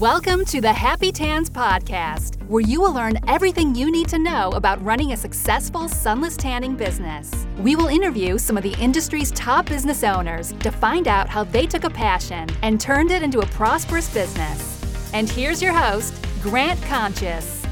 Welcome to the Happy Tans Podcast, where you will learn everything you need to know about running a successful sunless tanning business. We will interview some of the industry's top business owners to find out how they took a passion and turned it into a prosperous business. And here's your host, Grant Conscious.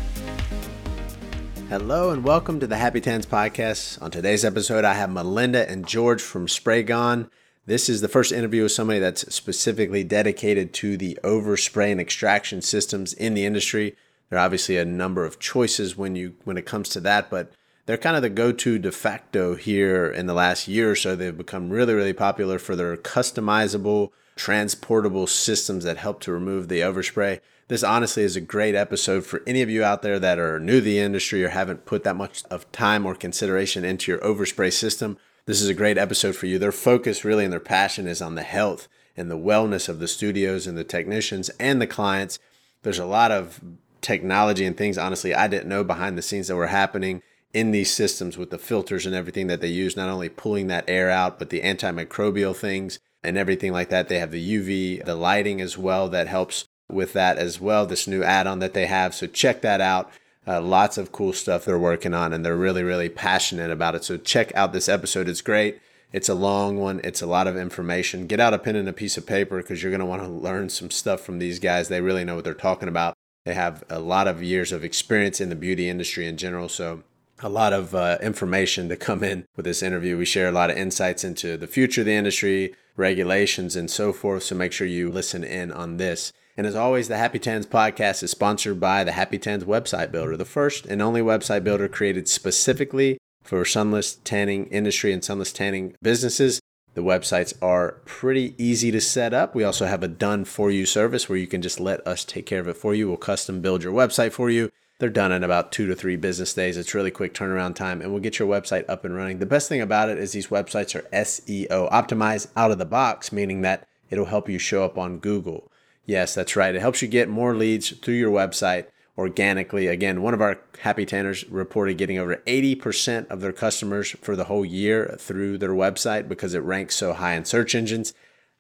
Hello and welcome to the Happy Tans Podcast. On today's episode, I have Malinda and George from Spray Gon. This is the first interview with somebody that's specifically dedicated to the overspray and extraction systems in the industry. There are obviously a number of choices when you when it comes to that, but they're kind of the go-to de facto here in the last year or so. They've become really, really popular for their customizable, transportable systems that help to remove the overspray. This honestly is a great episode for any of you out there that are new to the industry or haven't put that much of time or consideration into your overspray system this is a great episode for you. Their focus really and their passion is on the health and the wellness of the studios and the technicians and the clients. There's a lot of technology and things, honestly, I didn't know behind the scenes that were happening in these systems with the filters and everything that they use, not only pulling that air out, but the antimicrobial things and everything like that. They have the UV, the lighting as well that helps with that as well. This new add on that they have. So check that out. Uh, lots of cool stuff they're working on, and they're really, really passionate about it. So check out this episode. It's great. It's a long one. It's a lot of information. Get out a pen and a piece of paper because you're going to want to learn some stuff from these guys. They really know what they're talking about. They have a lot of years of experience in the beauty industry in general. So a lot of uh, information to come in with this interview. We share a lot of insights into the future of the industry, regulations, and so forth. So make sure you listen in on this. And as always, the Happy Tans podcast is sponsored by the Happy Tans website builder, the first and only website builder created specifically for sunless tanning industry and sunless tanning businesses. The websites are pretty easy to set up. We also have a done for you service where you can just let us take care of it for you. We'll custom build your website for you. They're done in about two to three business days. It's really quick turnaround time, and we'll get your website up and running. The best thing about it is these websites are SEO optimized out of the box, meaning that it'll help you show up on Google. Yes, that's right. It helps you get more leads through your website organically. Again, one of our happy tanners reported getting over 80% of their customers for the whole year through their website because it ranks so high in search engines.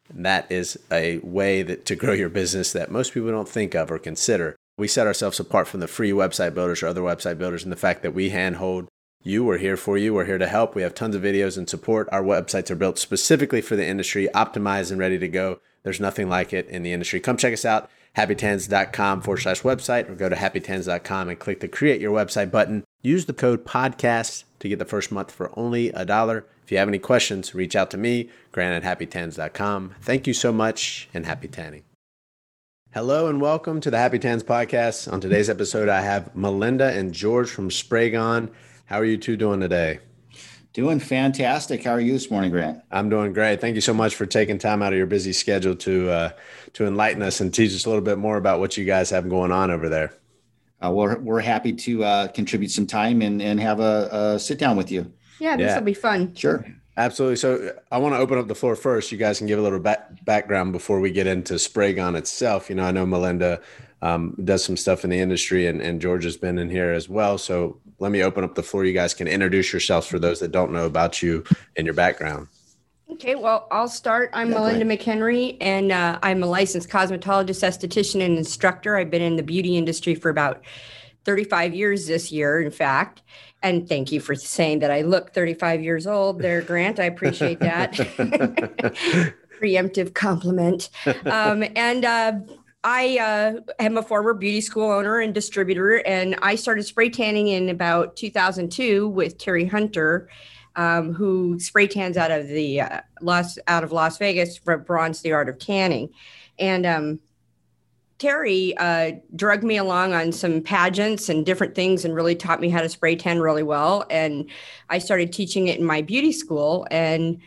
And that is a way that to grow your business that most people don't think of or consider. We set ourselves apart from the free website builders or other website builders in the fact that we handhold you. We're here for you. We're here to help. We have tons of videos and support. Our websites are built specifically for the industry, optimized and ready to go. There's nothing like it in the industry. Come check us out, happytans.com forward slash website, or go to happytans.com and click the create your website button. Use the code podcast to get the first month for only a dollar. If you have any questions, reach out to me, grant at happytans.com. Thank you so much and happy tanning. Hello and welcome to the Happy Tans podcast. On today's episode, I have Malinda and George from Spray Gon. How are you two doing today? Doing fantastic. How are you this morning, Grant? I'm doing great. Thank you so much for taking time out of your busy schedule to uh, to enlighten us and teach us a little bit more about what you guys have going on over there. Uh, we're we're happy to uh, contribute some time and and have a, a sit down with you. Yeah, this will be fun. Sure. Absolutely. So I want to open up the floor first. You guys can give a little back, background before we get into Spray Gon itself. You know, I know Malinda um, does some stuff in the industry, and, and George has been in here as well. So let me open up the floor. You guys can introduce yourselves for those that don't know about you and your background. Okay, well, I'll start. I'm Malinda McHenry, and uh, I'm a licensed cosmetologist, esthetician, and instructor. I've been in the beauty industry for about 35 years this year, in fact. And thank you for saying that I look 35 years old there, Grant. I appreciate that. Preemptive compliment. Um, and uh, I uh, am a former beauty school owner and distributor, and I started spray tanning in about 2002 with Terry Hunter, um, who spray tans out of the uh, Las out of Las Vegas for Bronze the Art of Tanning, and um, Terry uh, drugged me along on some pageants and different things, and really taught me how to spray tan really well. And I started teaching it in my beauty school, and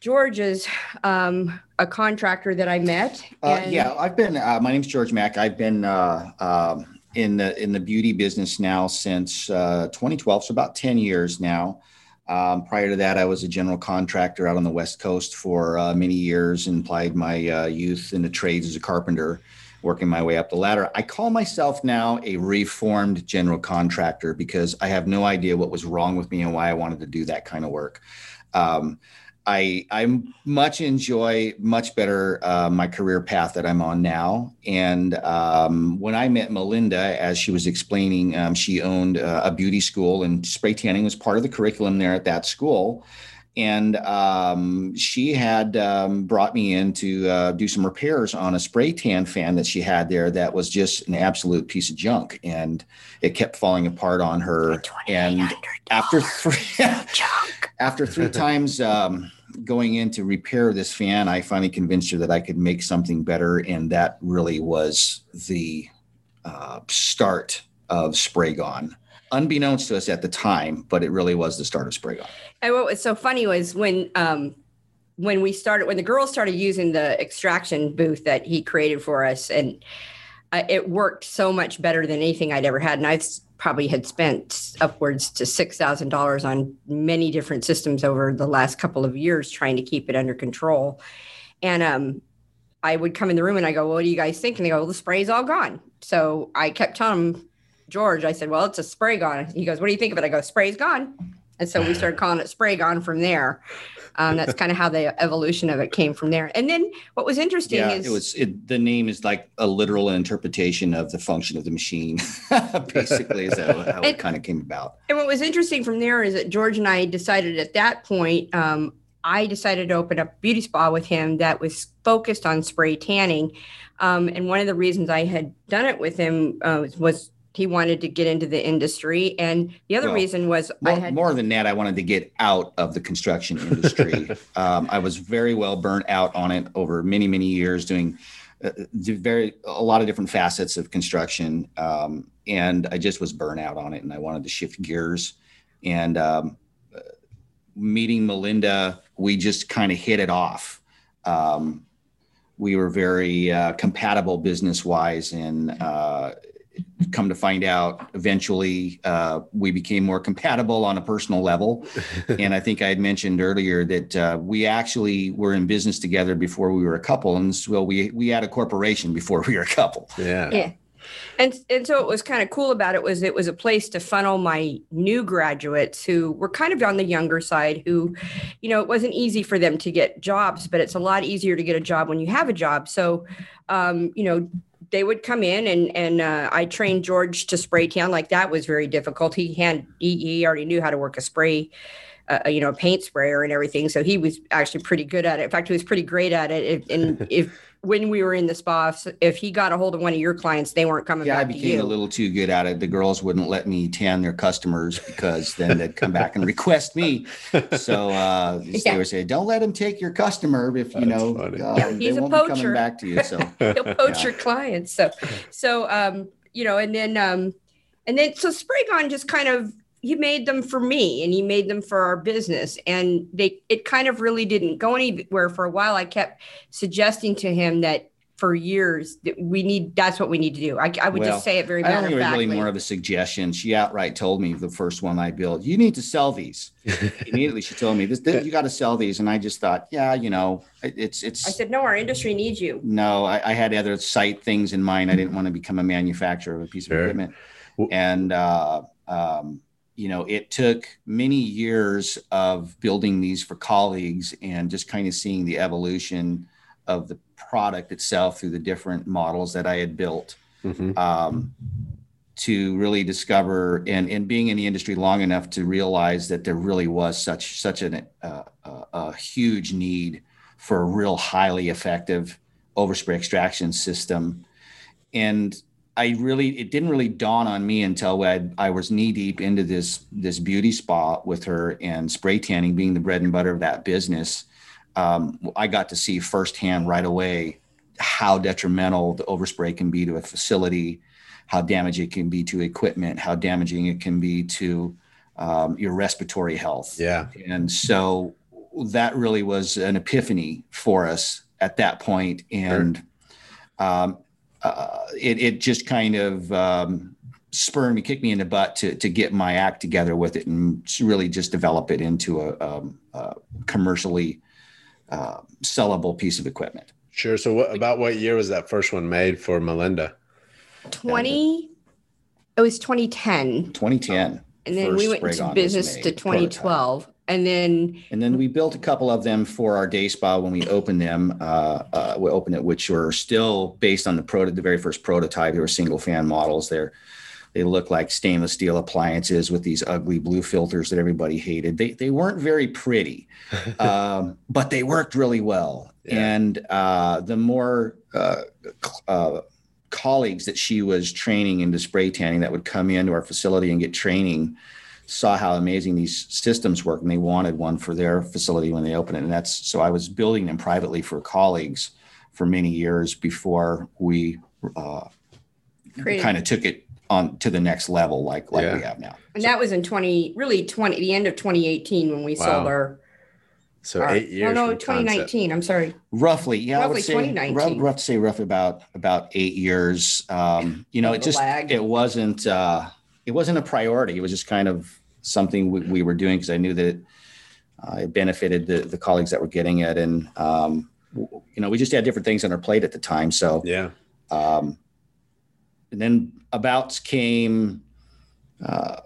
George is um, a contractor that I met. Uh, yeah, I've been. Uh, my name's George Mack. I've been uh, um, in the in the beauty business now since uh, 2012, so about 10 years now. Um, prior to that, I was a general contractor out on the West Coast for uh, many years and applied my uh, youth in the trades as a carpenter, working my way up the ladder. I call myself now a reformed general contractor because I have no idea what was wrong with me and why I wanted to do that kind of work. Um, I I much enjoy much better uh, my career path that I'm on now. And um, when I met Malinda, as she was explaining, um, she owned uh, a beauty school, and spray tanning was part of the curriculum there at that school. And um, she had um, brought me in to uh, do some repairs on a spray tan fan that she had there that was just an absolute piece of junk. And it kept falling apart on her. And after three after three times um, going in to repair this fan i finally convinced her that i could make something better and that really was the uh, start of Spray Gon unbeknownst to us at the time, but it really was the start of Spray Gon. And what was so funny was when um, when we started when the girls started using the extraction booth that he created for us, and uh, it worked so much better than anything I'd ever had. And I probably had spent upwards to six thousand dollars on many different systems over the last couple of years trying to keep it under control. And um, I would come in the room and I go, "What do you guys think?" And they go, well, "The spray's all gone." So I kept telling them George, I said, well, it's a spray gone. He goes, what do you think of it? I go, spray's gone. And so we started calling it Spray Gon from there. Um, that's kind of how the evolution of it came from there. And then what was interesting yeah, is it was it, the name is like a literal interpretation of the function of the machine. Basically, is how, how and, it kind of came about. And what was interesting from there is that George and I decided at that point, um, I decided to open up a beauty spa with him that was focused on spray tanning. Um, and one of the reasons I had done it with him uh, was he wanted to get into the industry. And the other well, reason was more, had, more, than that i wanted to get out of the construction industry. Um, i was very well burnt out on it over many many years doing uh, very a lot of different facets of construction. Um, and i just was burnt out on it and i wanted to shift gears. And um, meeting Malinda we just kind of hit it off. Um, we were very uh, compatible business wise and uh, come to find out eventually uh, we became more compatible on a personal level. And i think i had mentioned earlier that uh, we actually were in business together before we were a couple. And well we we had a corporation before we were a couple. Yeah. Yeah. And and so it was kind of cool about it was it was a place to funnel my new graduates who were kind of on the younger side who you know it wasn't easy for them to get jobs but it's a lot easier to get a job when you have a job. So um, you know they would come in and and uh, I trained George to spray tan. Like that was very difficult. He had he, he already knew how to work a spray, uh, you know, paint sprayer and everything. So he was actually pretty good at it. In fact, he was pretty great at it. And if when we were in the spa, if he got a hold of one of your clients, they weren't coming yeah, back. I became a little too good at it. The girls wouldn't let me tan their customers because then they'd come back and request me. So uh, yeah. they would say, "Don't let him take your customer if you That's know um, he's a poacher. coming back to you." So he'll poach yeah. your clients. So so um, you know, and then um, and then so Spray Gon just kind of he made them for me and he made them for our business. And they it kind of really didn't go anywhere for a while. I kept suggesting to him that for years that we need that's what we need to do. I, I would well, just say it very i don't think it was really more of a suggestion. She outright told me the first one i built you need to sell these. Immediately she told me this, this you got to sell these. And i just thought yeah you know it's it's i said no our industry needs you. No i, I had other site things in mind. I didn't want to become a manufacturer of a piece of equipment. And uh um you know, it took many years of building these for colleagues and just kind of seeing the evolution of the product itself through the different models that I had built mm-hmm. um, to really discover and, and being in the industry long enough to realize that there really was such such an, uh, a, a huge need for a real highly effective overspray extraction system. And I really it didn't really dawn on me until I, I was knee deep into this this beauty spa with her and spray tanning being the bread and butter of that business. Um, I got to see firsthand right away how detrimental the overspray can be to a facility, how damaging it can be to equipment, how damaging it can be to um, your respiratory health. Yeah, and so that really was an epiphany for us at that point, and. Sure. Um, uh, it, it just kind of um, spurred me, kicked me in the butt to, to get my act together with it and really just develop it into a, um, a commercially uh, sellable piece of equipment. Sure. So, what about what year was that first one made for Malinda? 20, it was 2010. 2010. And then we went into business to 2012. Prototype. and then and then we built a couple of them for our day spa when we opened them. Uh, uh, we opened it, which were still based on the proto, the very first prototype. They were single fan models. They're they look like stainless steel appliances with these ugly blue filters that everybody hated. They they weren't very pretty, um, but they worked really well. Yeah. And uh, the more uh, uh, colleagues that she was training into spray tanning that would come into our facility and get training saw how amazing these systems work and they wanted one for their facility when they opened it and that's so i was building them privately for colleagues for many years before we uh, kind of took it on to the next level like like yeah. we have now and so, that was in 20 really 20 the end of 2018 when we wow. sold our so eight years. No, no, 2019. Concept. I'm sorry. Roughly, yeah, roughly I would say, 2019. Rough, rough to say roughly about about eight years. Um, you know, it just lag. it wasn't uh, it wasn't a priority. It was just kind of something we, we were doing because I knew that it, uh, it benefited the, the colleagues that were getting it, and um, you know, we just had different things on our plate at the time. So yeah. Um, and then about came. Uh,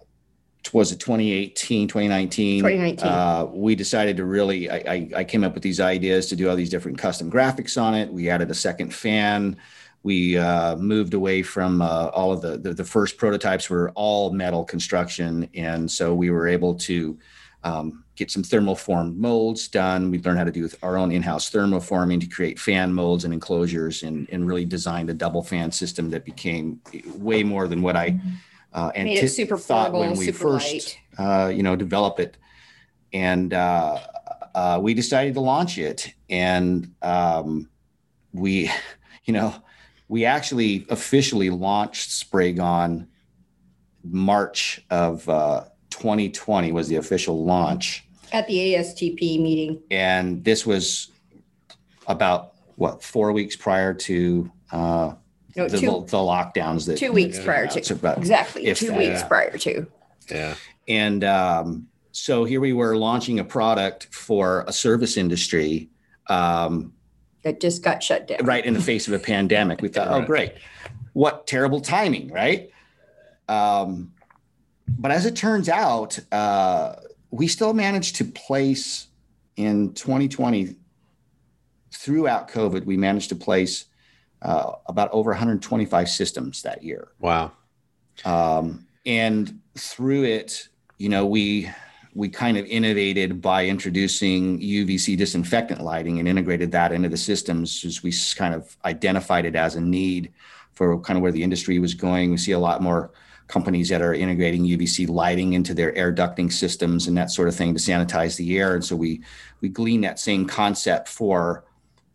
was it 2018 2019 2019 uh, we decided to really I, I, I, came up with these ideas to do all these different custom graphics on it we added a second fan we uh, moved away from uh, all of the, the, the first prototypes were all metal construction. And so we were able to um, get some thermoformed molds done. We learned how to do our own in-house thermoforming to create fan molds and enclosures and, and really designed a double fan system that became way more than what i mm-hmm. uh, and Made it super thought portable, when we first uh, you know develop it. And uh, uh, we decided to launch it. And um, we you know we actually officially launched Spray Gon march of 2020 uh, was the official launch. At the astp meeting. And this was about what four weeks prior to uh, no, the, two, the lockdowns that two weeks prior to. About, exactly two that, weeks yeah. prior to. Yeah. And um, so here we were launching a product for a service industry um, that just got shut down. Right in the face of a pandemic. We thought oh, great. What terrible timing right? Um, but as it turns out uh, we still managed to place in 2020 throughout covid we managed to place uh, about over 125 systems that year. Wow. Um, and through it, you know, we we kind of innovated by introducing UVC disinfectant lighting and integrated that into the systems as we kind of identified it as a need for kind of where the industry was going. We see a lot more companies that are integrating UVC lighting into their air ducting systems and that sort of thing to sanitize the air. And so we we glean that same concept for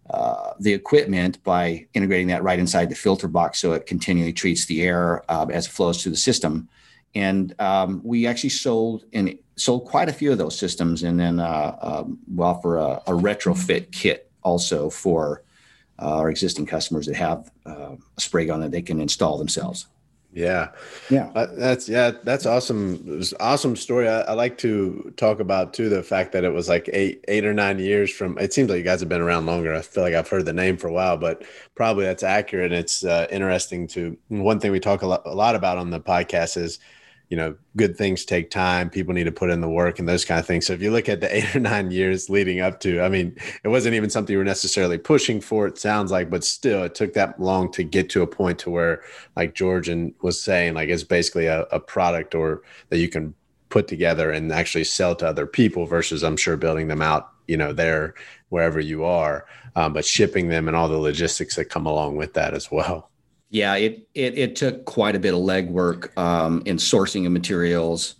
uh, the equipment by integrating that right inside the filter box so it continually treats the air uh, as it flows through the system. And um, we actually sold and sold quite a few of those systems, and then uh, um, we offer a, a, retrofit kit also for uh, our existing customers that have uh, a Spray Gon that they can install themselves. Yeah. Yeah. Uh, that's, yeah, that's awesome. It was awesome story. I, I, like to talk about too, the fact that it was like eight, eight or nine years from, it seems like you guys have been around longer. I feel like I've heard the name for a while, but probably that's accurate. And it's uh, interesting to, one thing we talk a lot, a lot about on the podcast is, you know, good things take time. People need to put in the work and those kind of things. So if you look at the eight or nine years leading up to, I mean, it wasn't even something you were necessarily pushing for. It sounds like, but still, it took that long to get to a point to where, like Georgian was saying, like it's basically a, a product or that you can put together and actually sell to other people versus, I'm sure, building them out, you know, there wherever you are, um, but shipping them and all the logistics that come along with that as well. Yeah, it it, it took quite a bit of legwork um, in sourcing of materials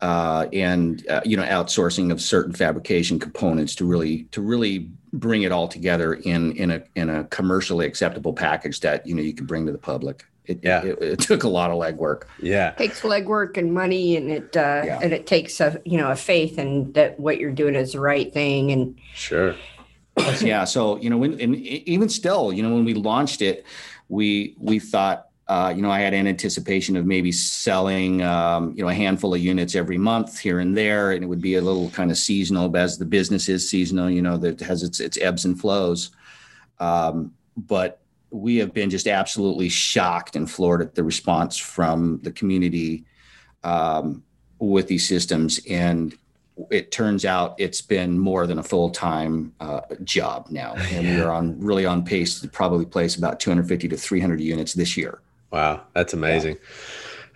uh, and uh, you know outsourcing of certain fabrication components to really to really bring it all together in in a in a commercially acceptable package that you know you can bring to the public. It, yeah. it, it took a lot of legwork. Yeah, it takes legwork and money, and it uh, yeah. and it takes a you know a faith and that what you're doing is the right thing. And sure, yeah. So you know, when and even still, you know, when we launched it, we we thought uh, you know I had an anticipation of maybe selling um, you know a handful of units every month here and there, and it would be a little kind of seasonal as the business is seasonal. You know that has its its ebbs and flows, um, but we have been just absolutely shocked and floored at the response from the community um, with these systems and it turns out it's been more than a full time uh, job now, and yeah. we are on really on pace to probably place about 250 to 300 units this year. Wow, that's amazing. Yeah.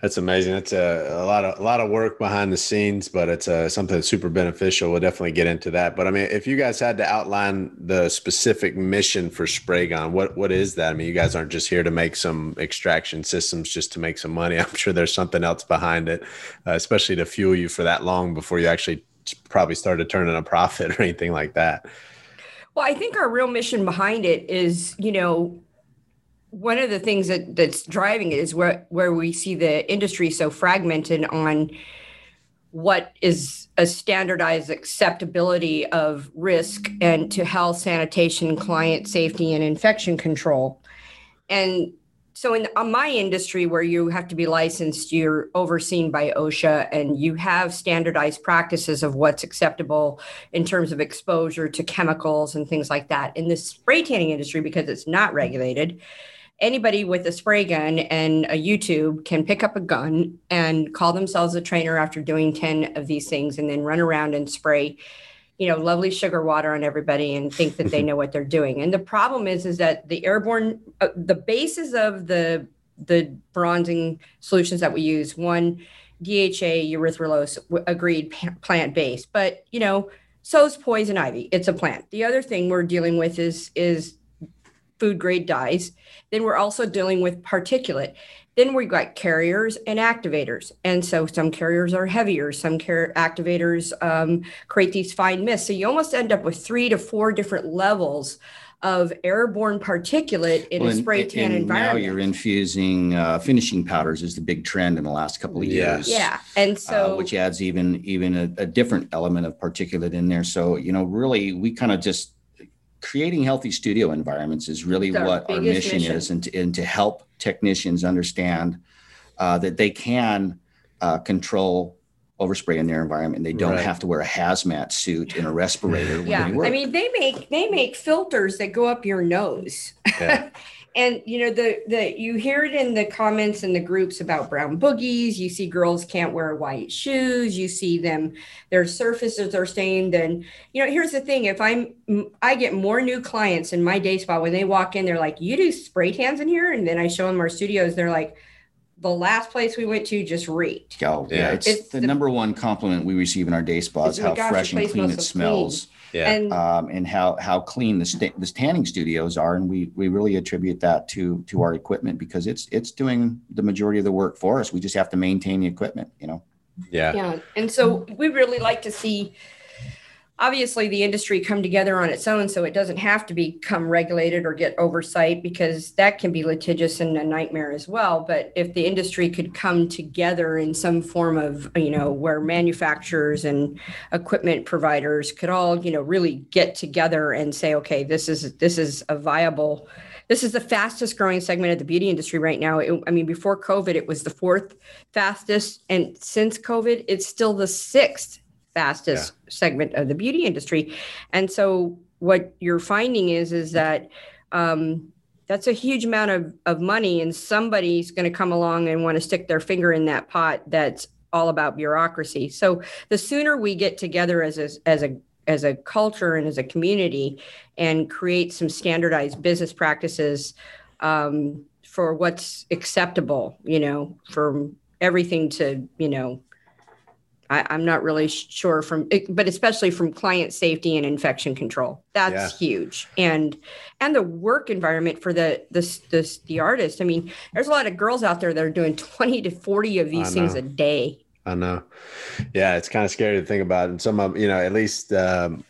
That's amazing. That's a, a, lot of a lot of work behind the scenes, but it's uh, something that's super beneficial. We'll definitely get into that. But I mean, if you guys had to outline the specific mission for Spray Gon, what what is that? I mean, you guys aren't just here to make some extraction systems just to make some money. I'm sure there's something else behind it, uh, especially to fuel you for that long before you actually probably started turning a profit or anything like that. Well, I think our real mission behind it is, you know, one of the things that that's driving it is where where we see the industry so fragmented on what is a standardized acceptability of risk and to health sanitation client safety and infection control and so in my industry where you have to be licensed you're overseen by osha and you have standardized practices of what's acceptable in terms of exposure to chemicals and things like that. In the spray tanning industry because it's not regulated anybody with a spray gun and a YouTube can pick up a gun and call themselves a trainer after doing 10 of these things and then run around and spray you know lovely sugar water on everybody and think that they know what they're doing. And the problem is is that the airborne uh, the basis of the the bronzing solutions that we use one DHA erythrulose agreed plant based but you know so is poison ivy. It's a plant. The other thing we're dealing with is is food grade dyes. Then we're also dealing with particulate. Then we've got carriers and activators. And so some carriers are heavier, some car- activators um, create these fine mists. So you almost end up with three to four different levels of airborne particulate in well, a spray tan and environment. Now you're infusing uh, finishing powders is the big trend in the last couple of years. Yeah, and uh, so uh, which adds even even a, a, different element of particulate in there. So you know, really, we kind of just creating healthy studio environments is really our what our mission, mission, is and to, and to help technicians understand uh, that they can uh, control overspray in their environment. They don't right. have to wear a hazmat suit and a respirator. yeah, I mean they make they make filters that go up your nose. Yeah. and you know the the you hear it in the comments in the groups about brown boogies. You see girls can't wear white shoes. You see them their surfaces are stained. And you know here's the thing. If i'm i get more new clients in my day spa when they walk in they're like you do spray tans in here? And then i show them our studios they're like the last place we went to just reeked. Oh, yeah. It's, it's the, the, number one compliment we receive in our day spas, oh how fresh and clean it smells. Clean yeah. and, um, and how how clean the sta- the tanning studios are, and we we really attribute that to to our equipment because it's it's doing the majority of the work for us. We just have to maintain the equipment, you know. Yeah. Yeah, and so we really like to see obviously the industry come together on its own so it doesn't have to become regulated or get oversight because that can be litigious and a nightmare as well but if the industry could come together in some form of you know where manufacturers and equipment providers could all you know really get together and say okay this is this is a viable this is the fastest growing segment of the beauty industry right now. It, I mean, before COVID, it was the fourth fastest. And since COVID, it's still the sixth fastest yeah. segment of the beauty industry. And so what you're finding is is that um, that's a huge amount of, of money and somebody's going to come along and want to stick their finger in that pot that's all about bureaucracy. So the sooner we get together as a, as a as a culture and as a community and create some standardized business practices um, for what's acceptable, you know, from everything to, you know, I, am not really sure from, but especially from client safety and infection control. That's yeah. huge, and and the work environment for the the the the artist. I mean, there's a lot of girls out there that are doing 20 to 40 of these things a day. I know. Yeah, it's kind of scary to think about, and some of you know, at least. Um,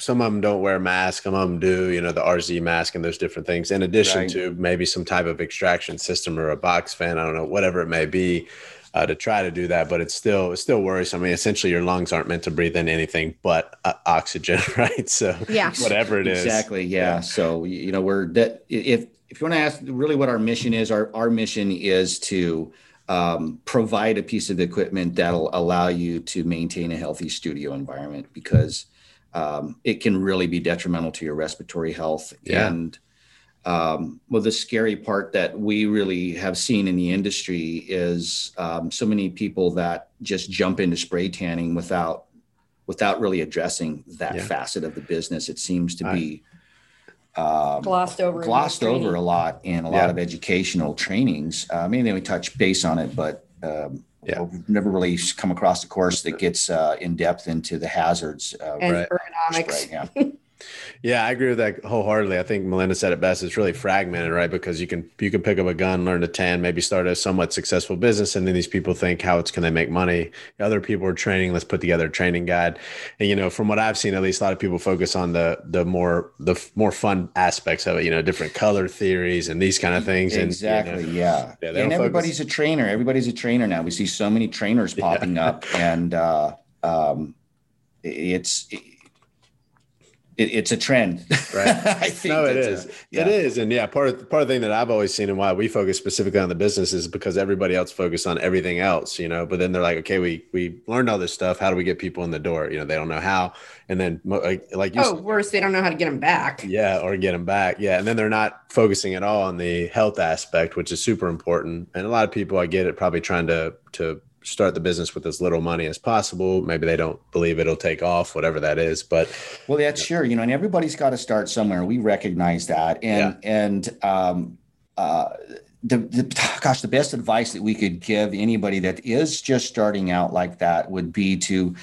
some of them don't wear masks, some of them do, you know, the RZ mask and those different things, in addition right. to maybe some type of extraction system or a box fan, I don't know, whatever it may be uh, to try to do that, but it's still it's still worrisome. I mean, essentially, your lungs aren't meant to breathe in anything but uh, oxygen, right? So yeah, whatever it is, exactly. Yeah. yeah. So you know, we're that if if you want to ask really what our mission is, our our mission is to um, provide a piece of equipment that'll allow you to maintain a healthy studio environment because um, it can really be detrimental to your respiratory health yeah. and um, well, the scary part that we really have seen in the industry is um, so many people that just jump into spray tanning without without really addressing that Yeah. facet of the business. It seems to I- be um, glossed over. glossed over a lot in a Yeah. lot of educational trainings. Uh, maybe we touch base on it, but um, Yeah. we've never really come across a course that gets uh, in depth into the hazards. Of and Right. ergonomics. spray. Yeah. Yeah, I agree with that wholeheartedly. I think Malinda said it best. It's really fragmented, right? Because you can you can pick up a gun, learn to tan, maybe start a somewhat successful business, and then these people think, how it's can they make money? Other people are training. Let's put together a training guide. And you know, from what I've seen, at least a lot of people focus on the the more the more fun aspects of it. You know, different color theories and these kind of things. And, you know, exactly. yeah. Yeah, and focus- a trainer. Everybody's a trainer now. We see so many trainers Yeah. popping up, and uh, um, it's it, it's a trend. Right. I think no, it that's is. a- yeah. It is, and yeah, part of part of the thing that I've always seen and why we focus specifically on the business is because everybody else focus on everything else, you know. But then they're like, okay, we we learned all this stuff. How do we get people in the door? You know, they don't know how, and then like like you Oh, said, worse, they don't know how to get them back. yeah, or get them back, yeah, and then they're not focusing at all on the health aspect, which is super important. And a lot of people, I get it, probably trying to to start the business with as little money as possible. Maybe they don't believe it'll take off, whatever that is. But Well, that's sure, you know, and everybody's got to start somewhere. We recognize that, and and um, uh, the, the gosh, the best advice that we could give anybody that is just starting out like that would be to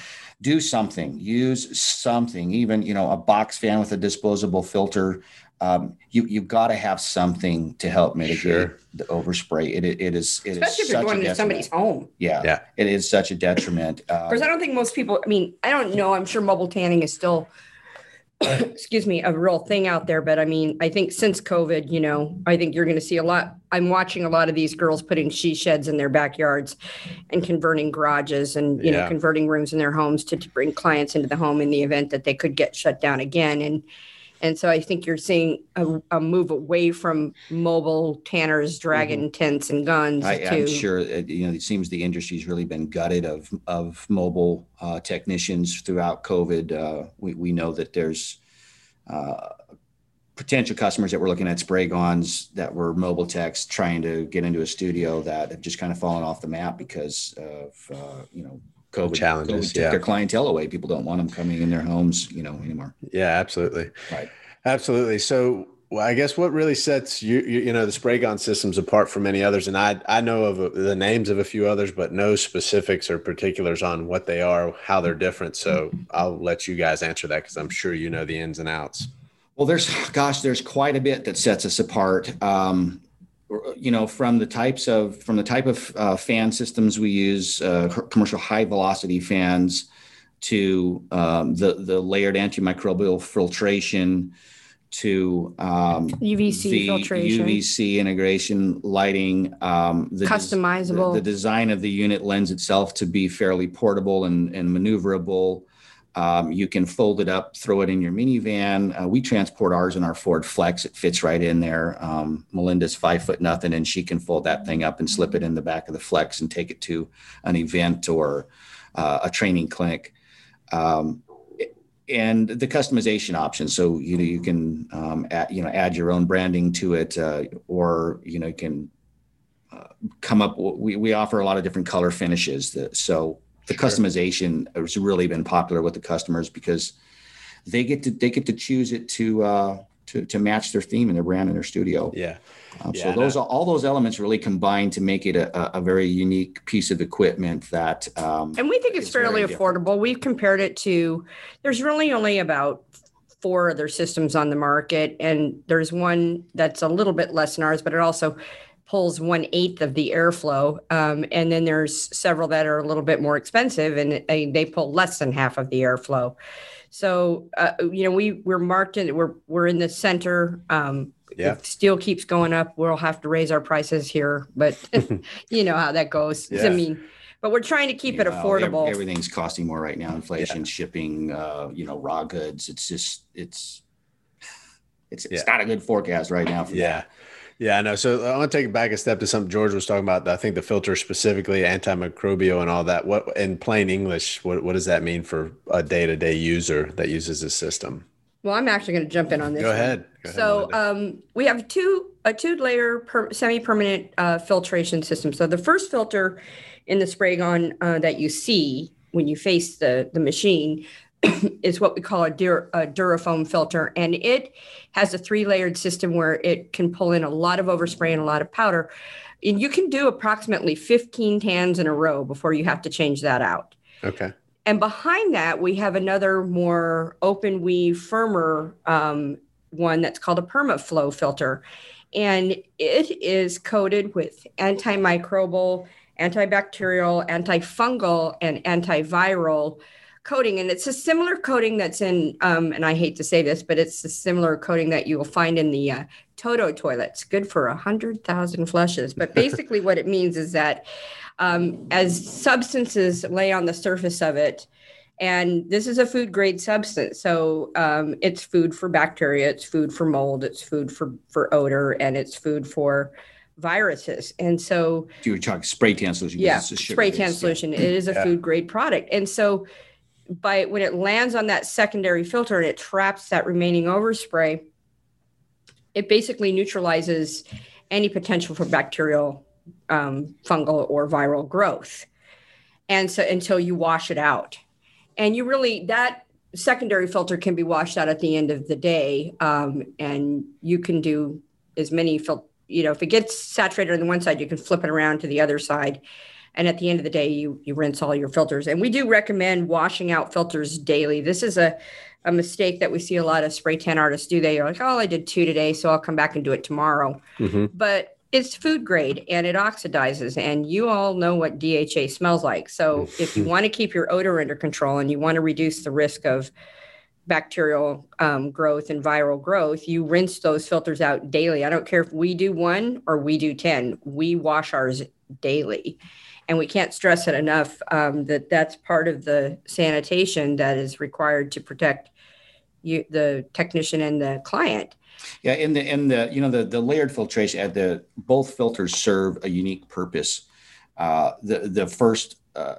do something, use something, even you know, a box fan with a disposable filter. Um, you you've got to have something to help mitigate Sure. the overspray. It it is it is Especially if you're going to somebody's home. Yeah, Yeah. it is such a detriment. Um, Because I don't think most people, I mean, I don't know. I'm sure mobile tanning is still, excuse me, a real thing out there. But I mean, I think since COVID, you know, I think you're going to see a lot. I'm watching a lot of these girls putting she sheds in their backyards and converting garages and, you Yeah. know, converting rooms in their homes to, to bring clients into the home in the event that they could get shut down again. And, and so I think you're seeing a, a move away from mobile tanners, dragon tents and guns I, I'm sure it, you know it seems the industry's really been gutted of of mobile uh, technicians throughout COVID. Uh, we we know that there's uh, potential customers that were looking at spray guns that were mobile techs trying to get into a studio that have just kind of fallen off the map because of uh, you know COVID Challenges, COVID took yeah. their clientele away. People don't want them coming in their homes, you know, anymore. yeah, absolutely. Right. Absolutely. So, well, I guess what really sets you, you, you know, the Spray Gon systems apart from many others, and I, I know of the names of a few others, but no specifics or particulars on what they are, how they're different. So, I'll let you guys answer that because I'm sure you know the ins and outs. Well, there's, gosh, there's quite a bit that sets us apart. Um, you know, from the types of, from the type of uh, fan systems we use, uh, commercial high velocity fans, to um, the the layered antimicrobial filtration, to um, UVC filtration. UVC integration, lighting, um, the des- Customizable. The, the design of the unit lends itself to be fairly portable and, and maneuverable. Um, you can fold it up, throw it in your minivan. Uh, we transport ours in our Ford Flex. It fits right in there. Um, Malinda's five foot nothing, and she can fold that thing up and slip it in the back of the Flex and take it to an event or uh, a training clinic. Um, and the customization options. So you know you can um, add you know add your own branding to it, uh, or you know you can uh, come up. We we offer a lot of different color finishes. That, so the Sure. customization has really been popular with the customers because they get to they get to choose it to uh, to to match their theme and their brand and their studio. Yeah. Um, Yeah, so those are, all those elements really combine to make it a, a- a very unique piece of equipment that. Um, And we think it's It's fairly affordable. We've compared it to, there's really only about four other systems on the market. And there's one that's a little bit less than ours, but it also pulls one eighth of the airflow. Um, and then there's several that are a little bit more expensive and they, they pull less than half of the airflow. So, uh, you know, we, we're marked in, we're, we're in the center. Um, Yeah. If steel keeps going up, we'll have to raise our prices here, but you know how that goes. Yeah. I mean, but we're trying to keep it Well, ev- affordable. everything's costing more right now. Inflation, shipping, uh, you know, raw goods. It's just it's it's it's Yeah. not a good forecast right now. For Yeah. that. Yeah, I know. So I want to take it back a step to something George was talking about. I think the filter specifically, antimicrobial and all that. What in plain English, what, what does that mean for a day to day user that uses this system? Well, I'm actually going to jump in on this. Go ahead. Go ahead, So um, we have two a two layer per, semi permanent uh, filtration system. So the first filter in the Spray Gon uh, that you see when you face the the machine is what we call a, Dur- a Durafoam filter, and it has a three layered system where it can pull in a lot of overspray and a lot of powder. And you can do approximately 15 tans in a row before you have to change that out. Okay. And behind that, we have another more open weave, firmer um, one that's called a PermaFlow filter. And it is coated with antimicrobial, antibacterial, antifungal, and antiviral coating. And it's a similar coating that's in, um, and I hate to say this, but it's a similar coating that you will find in the uh, Toto toilets, good for a hundred thousand flushes. But basically, what it means is that um, as substances lay on the surface of it, and this is a food grade substance, so um, it's food for bacteria, it's food for mold, it's food for for odor, and it's food for viruses. And so you were talking spray tan solution. Yeah, spray tan solution. It is a yeah. food grade product, and so by when it lands on that secondary filter and it traps that remaining overspray, it basically neutralizes any potential for bacterial, um, fungal, or viral growth. And so until you wash it out, and you really that secondary filter can be washed out at the end of the day, um, and you can do as many you know if it gets saturated on the one side, you can flip it around to the other side and at the end of the day you you rinse all your filters. And we do recommend washing out filters daily. This is a a mistake that we see a lot of spray tan artists do. They are like oh i did two today so i'll come back and do it tomorrow. Mm-hmm. but it's food grade and it oxidizes and you all know what dha smells like. So if you want to keep your odor under control and you want to reduce the risk of bacterial um, growth and viral growth, you rinse those filters out daily. I don't care if we do one or we do 10, we wash ours daily and we can't stress it enough um, that that's part of the sanitation that is required to protect you, the technician and the client. Yeah, in the in the you know the the layered filtration at uh, the both filters serve a unique purpose. Uh, the the first uh,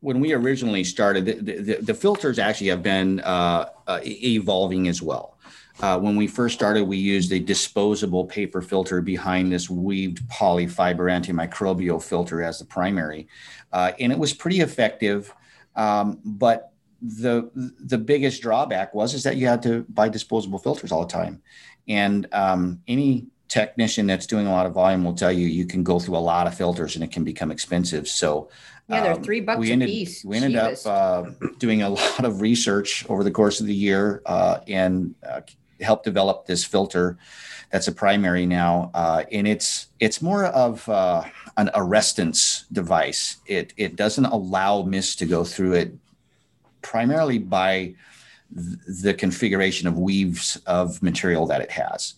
when we originally started, the, the, the, filters actually have been uh, uh evolving as well. Uh, when we first started, we used a disposable paper filter behind this weaved polyfiber antimicrobial filter as the primary, uh, and it was pretty effective. Um, but the the biggest drawback was is that you had to buy disposable filters all the time, and um, any technician that's doing a lot of volume will tell you you can go through a lot of filters and it can become expensive. So yeah, they're um, three bucks we ended, a piece. We ended Cheapest. up uh, doing a lot of research over the course of the year uh, and uh, helped develop this filter that's a primary now uh, and it's it's more of uh, an arrestance device. It it doesn't allow mist to go through it primarily by the configuration of weaves of material that it has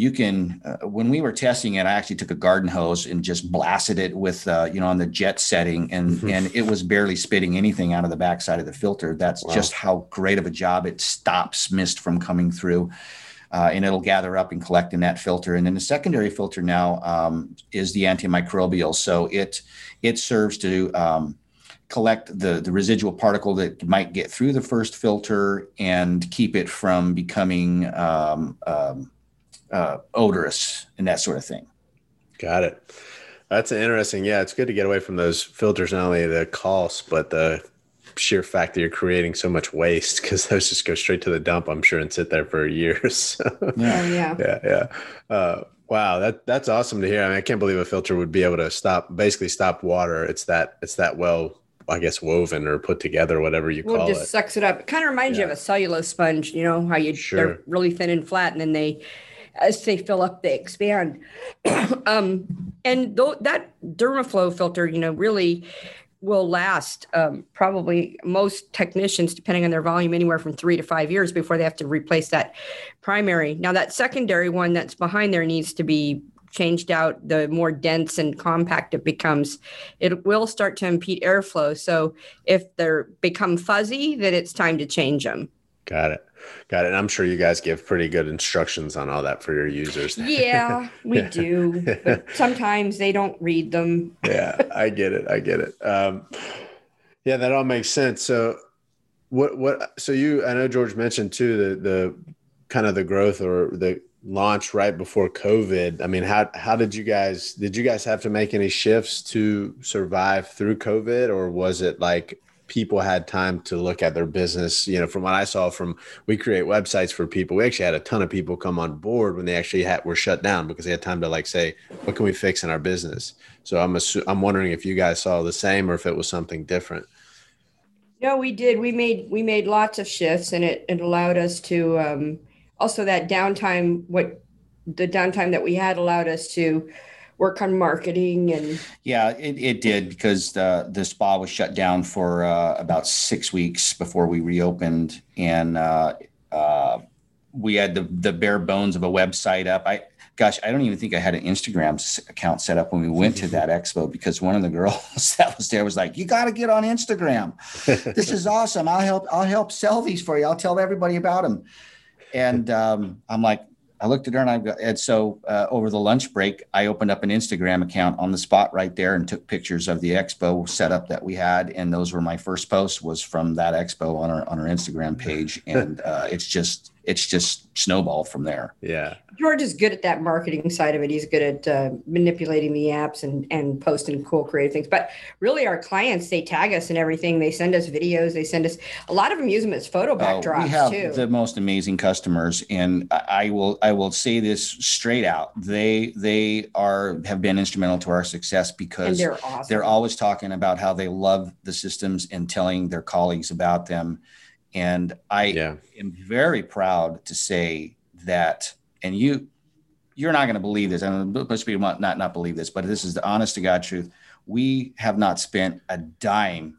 you can uh, when we were testing it i actually took a garden hose and just blasted it with uh, you know on the jet setting and mm-hmm. and it was barely spitting anything out of the backside of the filter that's wow. just how great of a job it stops mist from coming through uh, and it'll gather up and collect in that filter and then the secondary filter now um, is the antimicrobial so it it serves to um, collect the, the residual particle that might get through the first filter and keep it from becoming um, um uh, odorous and that sort of thing. Got it. That's interesting. Yeah, it's good to get away from those filters, not only the cost, but the sheer fact that you're creating so much waste because those just go straight to the dump, I'm sure, and sit there for years. yeah, yeah, yeah, yeah. Uh, wow, that that's awesome to hear. I mean, I can't believe a filter would be able to stop, basically stop water. It's that it's that well I guess woven or put together, whatever you well, call it. Well, just sucks it up. It kind of reminds yeah. you of a cellulose sponge. You know how you sure. they're really thin and flat, and then they as they fill up, they expand. um, and th- that Dermaflow filter, you know, really will last um, probably most technicians, depending on their volume, anywhere from three to five years before they have to replace that primary. Now, that secondary one that's behind there needs to be changed out. The more dense and compact it becomes, it will start to impede airflow. So, if they're become fuzzy, then it's time to change them. Got it. Got it. And I'm sure you guys give pretty good instructions on all that for your users. Yeah, we yeah. do. But sometimes they don't read them. yeah, I get it. I get it. Um, yeah, that all makes sense. So, what, what, so you, I know George mentioned too, the, the kind of the growth or the launch right before COVID. I mean, how, how did you guys, did you guys have to make any shifts to survive through COVID or was it like people had time to look at their business. You know, from what I saw from we create websites for people. We actually had a ton of people come on board when they actually had were shut down because they had time to like say, what can we fix in our business? So I'm assu- I'm wondering if you guys saw the same or if it was something different. No, we did. We made we made lots of shifts, and it, it allowed us to um, also that downtime. What the downtime that we had allowed us to work on marketing and yeah it, it did because the the spa was shut down for uh, about six weeks before we reopened. And uh, uh, we had the the bare bones of a website up. I gosh i don't even think i had an instagram account set up when we went to that expo because one of the girls that was there was like you got to get on instagram. This is awesome. I'll help i'll help sell these for you. I'll tell everybody about them and um, i'm like I looked at her and I got, and so uh, over the lunch break, I opened up an Instagram account on the spot right there and took pictures of the expo setup that we had. And those were my first posts was from that expo on our, on our Instagram page. And uh, it's just, it's just snowballed from there. Yeah. George is good at that marketing side of it. He's good at uh, manipulating the apps and and posting cool creative things. But really, our clients they tag us and everything. They send us videos. They send us a lot of them use them as photo backdrops uh, we have too. the most amazing customers, and I will I will say this straight out. They they are have been instrumental to our success because they're awesome. they're always talking about how they love the systems and telling their colleagues about them. And I Yeah. am very proud to say that, and you, you're not going to believe this. and most people might not not believe this, but this is the honest to God truth. We have not spent a dime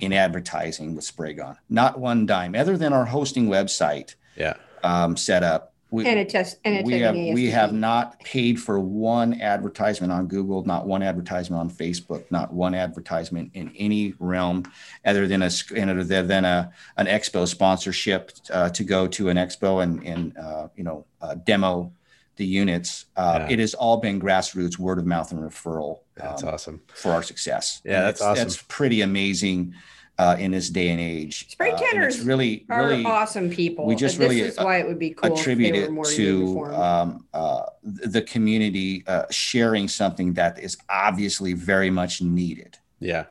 in advertising with Spray Gon, not one dime, other than our hosting website Yeah. um, set up. We, and a test and we have we have not paid for one advertisement on Google, not one advertisement on Facebook, not one advertisement in any realm other than a other than a an expo sponsorship uh, to go to an expo and and uh, you know uh, demo the units. Uh, Yeah. It has all been grassroots, word of mouth, and referral That's um, awesome. for our success. Yeah, And that's awesome. That's pretty amazing uh, in this day and age. Spray Uh, and tanners really are really awesome people. we just this really, is why it would be cool. if attribute it to um, uh, the community uh, sharing something that is obviously very much needed. Yeah.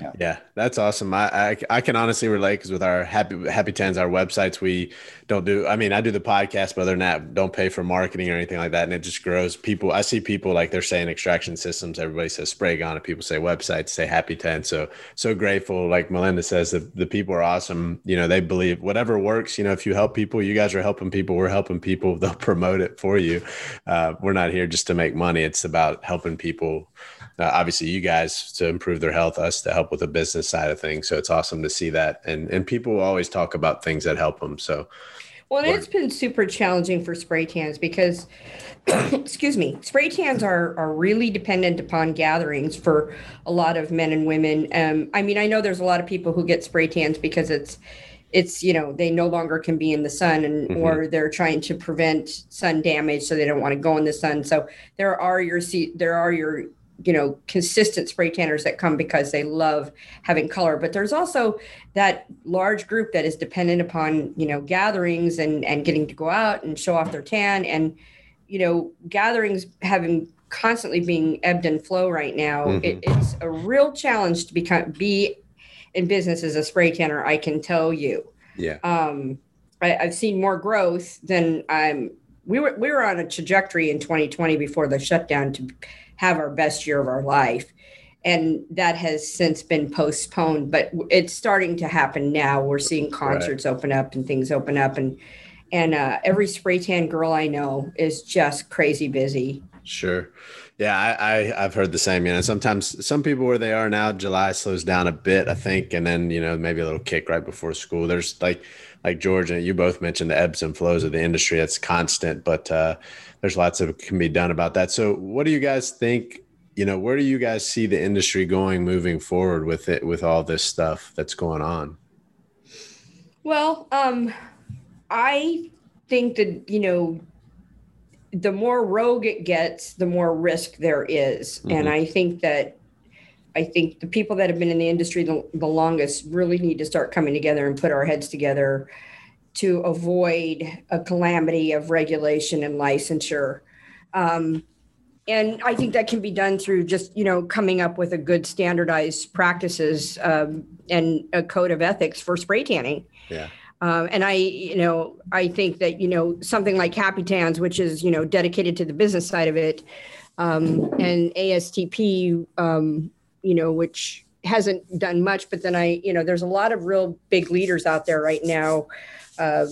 Yeah. Yeah, that's awesome. I, I I can honestly relate because with our happy happy tens, our websites, we don't do. I mean, I do the podcast, but other than that, don't pay for marketing or anything like that, and it just grows. People, I see people like they're saying extraction systems. Everybody says Spray Gon, and people say websites, say Happy Tan. So so grateful. Like Malinda says, the the people are awesome. You know, they believe whatever works. You know, if you help people, you guys are helping people. We're helping people. They'll promote it for you. Uh, we're not here just to make money. It's about helping people uh, obviously you guys to improve their health, us to help with the business side of things. So it's awesome to see that. And and people always talk about things that help them. So Well, it's been super challenging for spray tans because, excuse me, spray tans are are really dependent upon gatherings for a lot of men and women. Um, I mean, I know there's a lot of people who get spray tans because it's it's you know they no longer can be in the sun and Mhm. or they're trying to prevent sun damage so they don't want to go in the sun so there are your there are your you know consistent spray tanners that come because they love having color but there's also that large group that is dependent upon you know gatherings and and getting to go out and show off their tan and you know gatherings having constantly being ebbed and flow right now Mhm. it, it's a real challenge to become be in business as a spray tanner i can tell you yeah. um I, i've seen more growth than i'm we were we were on a trajectory in 2020 before the shutdown to have our best year of our life and that has since been postponed but it's starting to happen now we're seeing concerts open up and things open up and and uh, every spray tan girl i know is just crazy busy Sure. Yeah, I, I I've heard the same. You know, sometimes some people where they are now, July slows down a bit, I think, and then you know maybe a little kick right before school. There's like like George and you both mentioned the ebbs and flows of the industry. That's constant, but uh, there's lots of can be done about that. So, what do you guys think? You know, where do you guys see the industry going moving forward with it with all this stuff that's going on? Well, um, I think that you know, the more rogue it gets, the more risk there is. and Mhm. I think that I think the people that have been in the industry the, the longest really need to start coming together and put our heads together to avoid a calamity of regulation and licensure. Um, and I think that can be done through just you know coming up with a good standardized practices um, and a code of ethics for spray tanning. Yeah. Um, and I, you know, I think that you know something like Happy Tans, which is you know dedicated to the business side of it, um, and ASTP, um, you know, which hasn't done much, but then I, you know, there's a lot of real big leaders out there right now, um,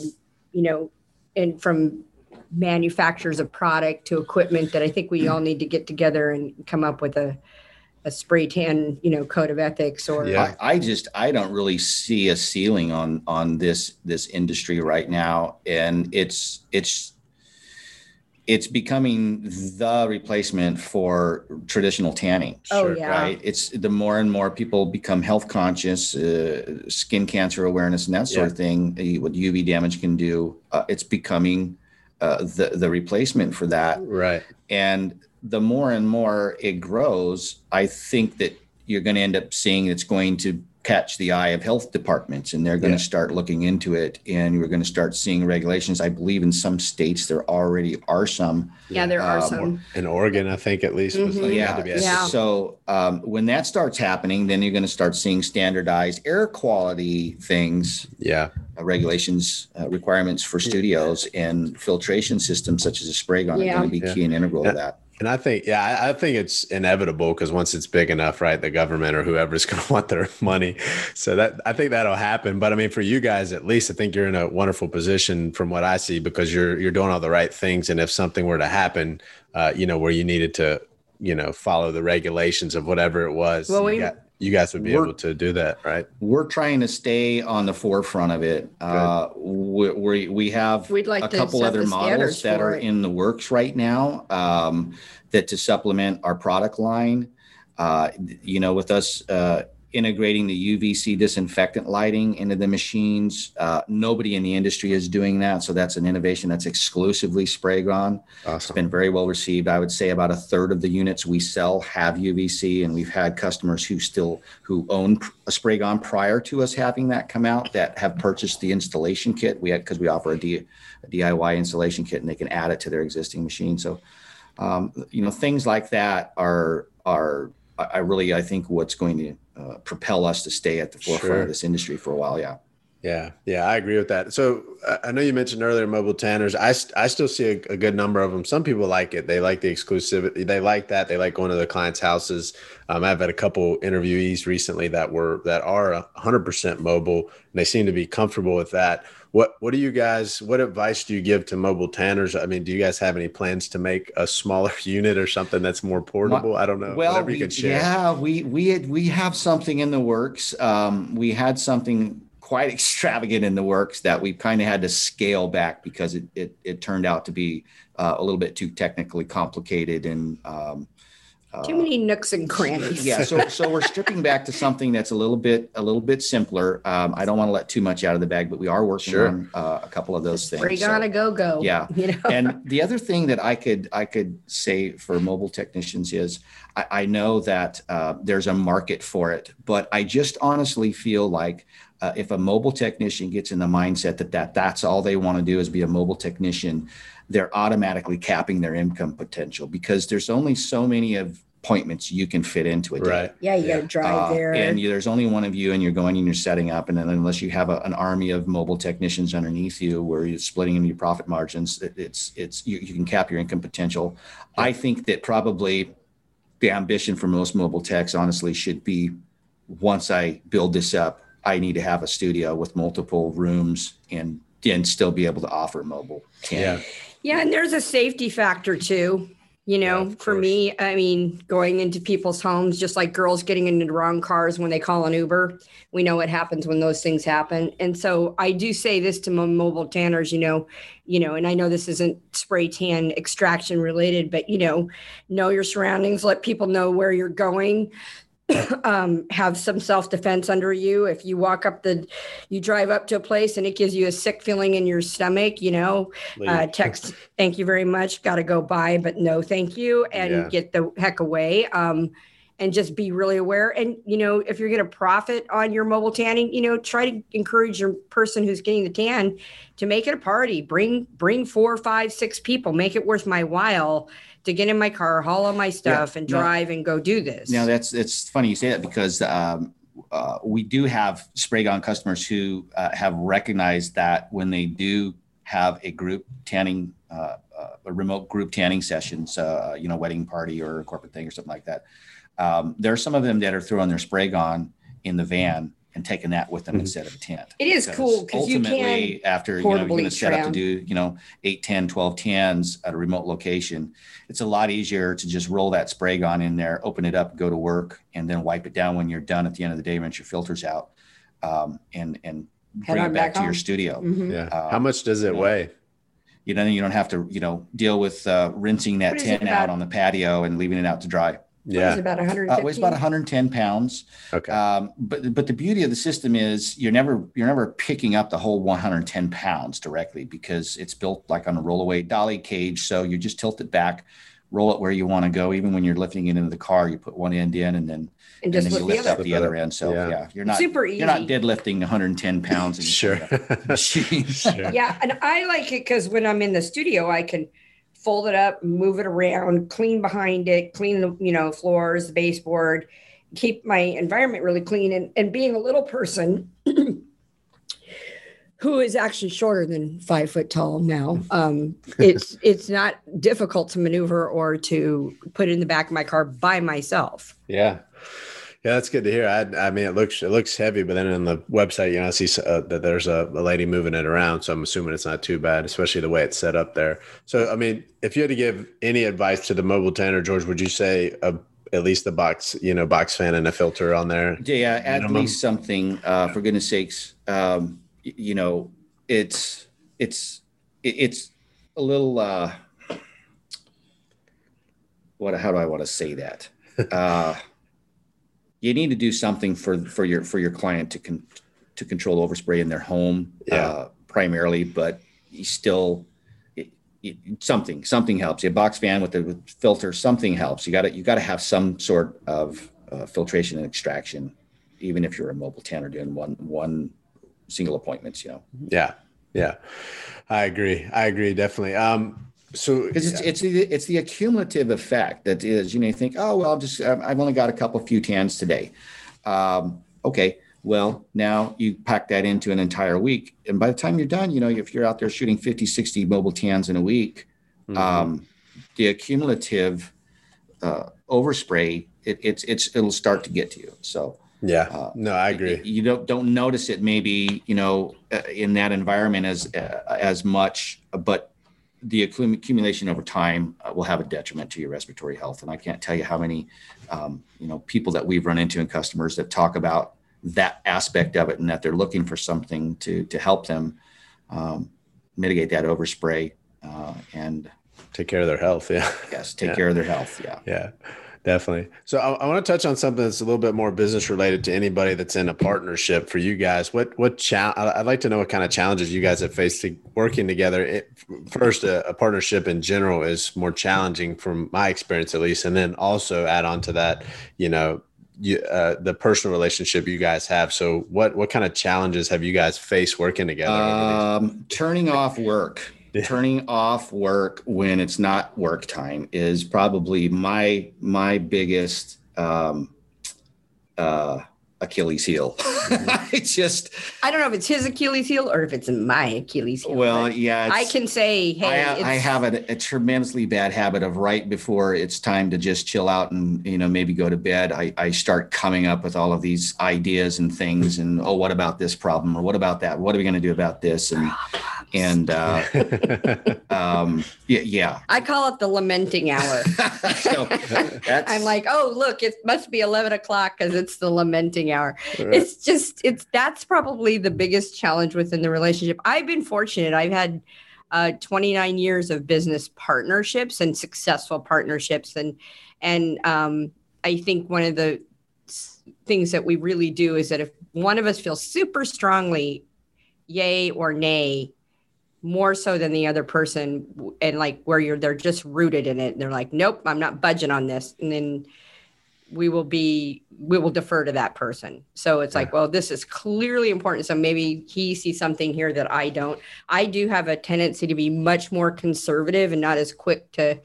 you know, and from manufacturers of product to equipment that I think we all need to get together and come up with a a spray tan, you know, code of ethics or Yeah. I, I just I don't really see a ceiling on on this this industry right now, and it's it's it's becoming the replacement for traditional tanning. Oh, yeah. Right. It's the more and more people become health conscious, uh, skin cancer awareness, and that sort Yeah. of thing. uh, What UV damage can do, uh, it's becoming uh, the the replacement for that Right. and the more and more it grows i think that you're going to end up seeing it's going to catch the eye of health departments and they're going Yeah. to start looking into it and you're going to start seeing regulations i believe in some states there already are some yeah, there are Um, some. In Oregon, I think at least was Mhm. like, had yeah, to be Yeah. so um, when that starts happening then you're going to start seeing standardized air quality things yeah. uh, regulations uh, requirements for studios and filtration systems such as a Spray Gon Yeah. are going to be Yeah. key and integral Yeah. to that And I think, yeah, I, think it's inevitable because once it's big enough, right, the government or whoever's going to want their money. So that I think that'll happen. But I mean, for you guys, at least, I think you're in a wonderful position from what I see because you're you're doing all the right things. And if something were to happen, uh, you know, where you needed to, you know, follow the regulations of whatever it was, Well, we- got- you guys would be We're- able to do that, right? we're trying to stay on the forefront of it. Uh, we, we, we have We'd like a couple other models that are it. in the works right now um, that to supplement our product line. Uh, you know, with us uh, integrating the UVC disinfectant lighting into the machines, uh, nobody in the industry is doing that. So that's an innovation that's exclusively Spray Gon. It's Awesome. been very well received. I would say about a third of the units we sell have UVC, and we've had customers who still who own a Spray Gon prior to us having that come out that have purchased the installation kit. We had because we offer a, D, a DIY installation kit, and they can add it to their existing machine. So, um, you know, things like that are are I I really I think what's going to uh, propel us to stay at the forefront Sure. of this industry for a while. Yeah. Yeah, yeah, I agree with that. So uh, I know you mentioned earlier mobile tanners. I, I still see a, a good number of them. Some people like it. They like the exclusivity. They like that. They like going to the clients' houses. Um, I've had a couple interviewees recently that were that are 100% mobile, and they seem to be comfortable with that. What What do you guys? What advice do you give to mobile tanners? I mean, do you guys have any plans to make a smaller unit or something that's more portable? I don't know. Well, Whatever you we, share. yeah, we we had, we have something in the works. Um, we had something quite extravagant in the works that we kind of had to scale back because it it, it turned out to be uh, a little bit too technically complicated and um, Too many nooks and crannies. yeah. So so we're stripping back to something that's a little bit a little bit simpler. Um, I don't want to let too much out of the bag, but we are working Sure. on uh, a couple of those things. Spray So- on a go go. Yeah. You know. and the other thing that I could I could say for mobile technicians is I, I know that uh, there's a market for it, but I just honestly feel like uh, if a mobile technician gets in the mindset that, that that's all they want to do is be a mobile technician, they're automatically capping their income potential because there's only so many of appointments you can fit into a day. Right. yeah, you got to drive Uh, there. and you, there's only one of you, and you're going and you're setting up. And then, unless you have a, an army of mobile technicians underneath you, where you're splitting into your profit margins, it, it's it's you, you can cap your income potential. I think that probably the ambition for most mobile techs, honestly, should be once I build this up, I need to have a studio with multiple rooms and then still be able to offer mobile. Yeah. Yeah, and there's a safety factor too. You know, of for course. me, I mean, going into people's homes, just like girls getting into the wrong cars when they call an Uber, we know what happens when those things happen. And so I do say this to my mobile tanners, you know, you know, and I know this isn't spray tan extraction related, but you know, know your surroundings, let people know where you're going. um, have some self defense under you. If you walk up the, you drive up to a place and it gives you a sick feeling in your stomach, you know, uh, text thank you very much got to go by but no thank you and Yeah. get the heck away um, and just be really aware. And, you know, if you're going to profit on your mobile tanning, you know, try to encourage your person who's getting the tan to make it a party. Bring, bring four, five, six people, make it worth my while to get in my car, haul all my stuff yeah, and drive no, and go do this. Now that's, it's funny you say that because, um, uh, we do have Spray Gon customers who uh, have recognized that when they do have a group tanning, uh, uh a remote group tanning sessions, uh, you know, wedding party or a corporate thing or something like that, um, there are some of them that are throwing their Spray Gon in the van and taking that with them mm-hmm. instead of a tent. It is cool because ultimately after you know you're going to set up to do you know 8 10 12 tens at a remote location it's a lot easier to just roll that Spray Gon in there open it up go to work and then wipe it down when you're done at the end of the day once your filters out um, and and bring it back, to your studio mm-hmm. yeah um, how much does it you know, weigh you know you don't have to you know deal with uh, rinsing that tin out on the patio and leaving it out to dry yeah, it's about 100. Uh, weighs about 110 pounds. Okay. Um, but but the beauty of the system is you're never you're never picking up the whole 110 pounds directly because it's built like on a rollaway dolly cage. So you just tilt it back, roll it where you want to go. Even when you're lifting it into the car, you put one end in and then and, and then you lift the up the other end. So yeah. yeah, you're not super easy. You're not deadlifting 110 pounds. sure. sure. Yeah, and I like it because when I'm in the studio, I can fold it up, move it around, clean behind it, clean the you know floors, the baseboard, keep my environment really clean. And and being a little person who is actually shorter than five foot tall now, um, it's it's not difficult to maneuver or to put in the back of my car by myself. Yeah. Yeah, that's good to hear. I, I mean, it looks it looks heavy, but then on the website, you know, I see uh, that there's a, a, lady moving it around, so I'm assuming it's not too bad, especially the way it's set up there. So, I mean, if you had to give any advice to the mobile tanner, George, would you say a, at least the box, you know, box fan and a filter on there? Yeah, at minimum? least something. Uh, for goodness sakes, um, you know, it's it's it's a little. Uh, what? How do I want to say that? Uh, you need to do something for for your for your client to con, to control overspray in their home yeah. uh, primarily, but you still it, it, something something helps. A box fan with a with filter, something helps. You got to you got to have some sort of uh, filtration and extraction, even if you're a mobile tanner doing one one single appointments. You know. Yeah, yeah, I agree. I agree definitely. Um, so because it's, it's the it's the accumulative effect that is you know you think oh well I'll just um, I've only got a couple few tans today. Um, okay well now you pack that into an entire week and by the time you're done you know if you're out there shooting 50 60 mobile tans in a week mm-hmm. um, the accumulative uh, overspray it, it's it's it'll start to get to you so yeah. uh, no i agree. you don't don't notice it maybe you know uh, in that environment as uh, as much but the accumulation over time uh, will have a detriment to your respiratory health. And I can't tell you how many, um, you know, people that we've run into and customers that talk about that aspect of it and that they're looking for something to to help them um, mitigate that overspray uh, and take care of their health. Yeah. Yes, take yeah. care of their health. Yeah. Yeah. Definitely. So I, I, want to touch on something that's a little bit more business related to anybody that's in a partnership for you guys. What what cha- I'd like to know what kind of challenges you guys have faced to working together. It, first, a, a, partnership in general is more challenging from my experience, at least, and then also add on to that, you know, you, uh, the personal relationship you guys have. So what what kind of challenges have you guys faced working together? Um, turning off work turning off work when it's not work time is probably my my biggest um, uh, Achilles heel. I just I don't know if it's his Achilles heel or if it's my Achilles heel. Well, yeah, I can say, hey, I, I have a, a, tremendously bad habit of right before it's time to just chill out and you know maybe go to bed. I, I start coming up with all of these ideas and things, and oh, what about this problem or what about that? What are we going to do about this? And and uh, um, yeah, yeah, I call it the lamenting hour. so I'm like, oh, look, it must be 11 o'clock because it's the lamenting hour. Right. It's just, it's that's probably the biggest challenge within the relationship. I've been fortunate. I've had uh, 29 years of business partnerships and successful partnerships, and and um, I think one of the things that we really do is that if one of us feels super strongly yay or nay more so than the other person and like where you're they're just rooted in it and they're like nope i'm not budging on this and then we will be we will defer to that person. So it's like well this is clearly important. So maybe he sees something here that i don't. I do have a tendency to be much more conservative and not as quick to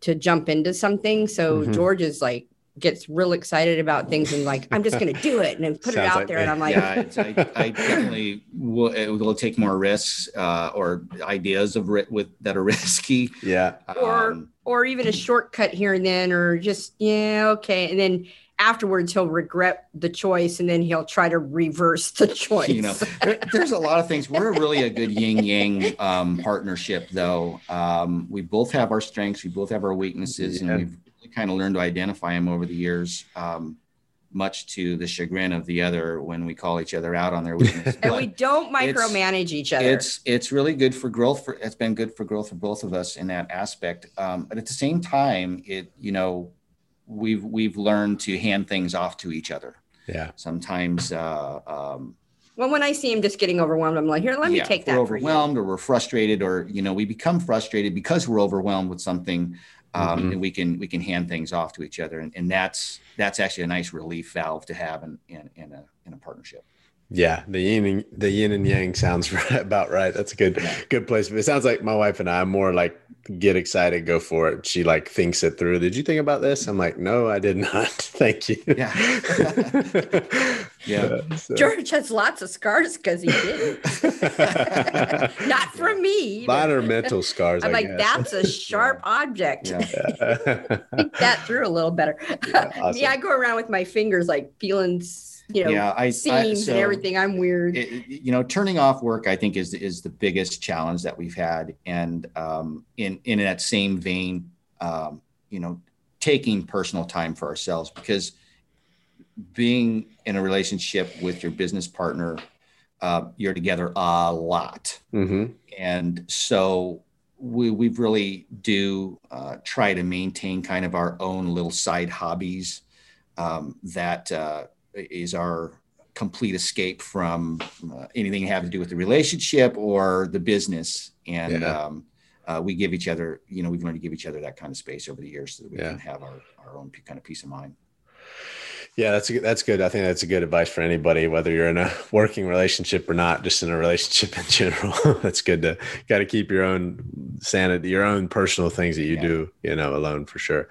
to jump into something. So mm-hmm. george is like gets real excited about things and like I'm just going to do it and then put it out like there. Me. and I'm like yeah I, I, definitely will it will take more risks uh, or ideas of ri- with that are risky. Yeah. Or um, or even a shortcut here and then or just yeah okay. And then afterwards he'll regret the choice and then he'll try to reverse the choice you know there, there's a lot of things. We're really a good yin yang um, partnership though. Um, we both have our strengths we both have our weaknesses yeah. and we've kind of learned to identify them over the years, um, much to the chagrin of the other when we call each other out on their weakness. and we don't micromanage each other. It's it's really good for growth. For it's been good for growth for both of us in that aspect. Um, but at the same time, it you know we've we've learned to hand things off to each other. Yeah. Sometimes. Uh, um, well, when I see him just getting overwhelmed, I'm like, here, let me take that. We're overwhelmed, or we're frustrated, or you know, we become frustrated because we're overwhelmed with something um, mm-hmm. and we can we can hand things off to each other and, and that's that's actually a nice relief valve to have in in, in a in a partnership yeah, the yin and the yin and yang sounds about right. That's a good good place. But it sounds like my wife and I am more like get excited, go for it. She like thinks it through. Did you think about this? I'm like, no, I did not. Thank you. Yeah. yeah. So. George has lots of scars because he didn't. not from me. A lot of mental scars. I'm I like, guess. that's a sharp yeah. object. Yeah. Think that through a little better. Yeah, awesome. Me, I go around with my fingers like feeling you know yeah, I, seams I, so and everything. I'm weird. It, you know, turning off work, I think is is the biggest challenge that we've had. And um, in in that same vein, um, you know, taking personal time for ourselves because being in a relationship with your business partner, uh, you're together a lot, mm-hmm. and so we we really do uh, try to maintain kind of our own little side hobbies um, that. Uh, is our complete escape from uh, anything having to do with the relationship or the business. And yeah. um, uh, we give each other, you know, we've learned to give each other that kind of space over the years so that we yeah. can have our, our own kind of peace of mind. Yeah, that's a, that's good. I think that's a good advice for anybody, whether you're in a working relationship or not, just in a relationship in general. that's good to got to keep your own sanity, your own personal things that you yeah. do, you know, alone for sure.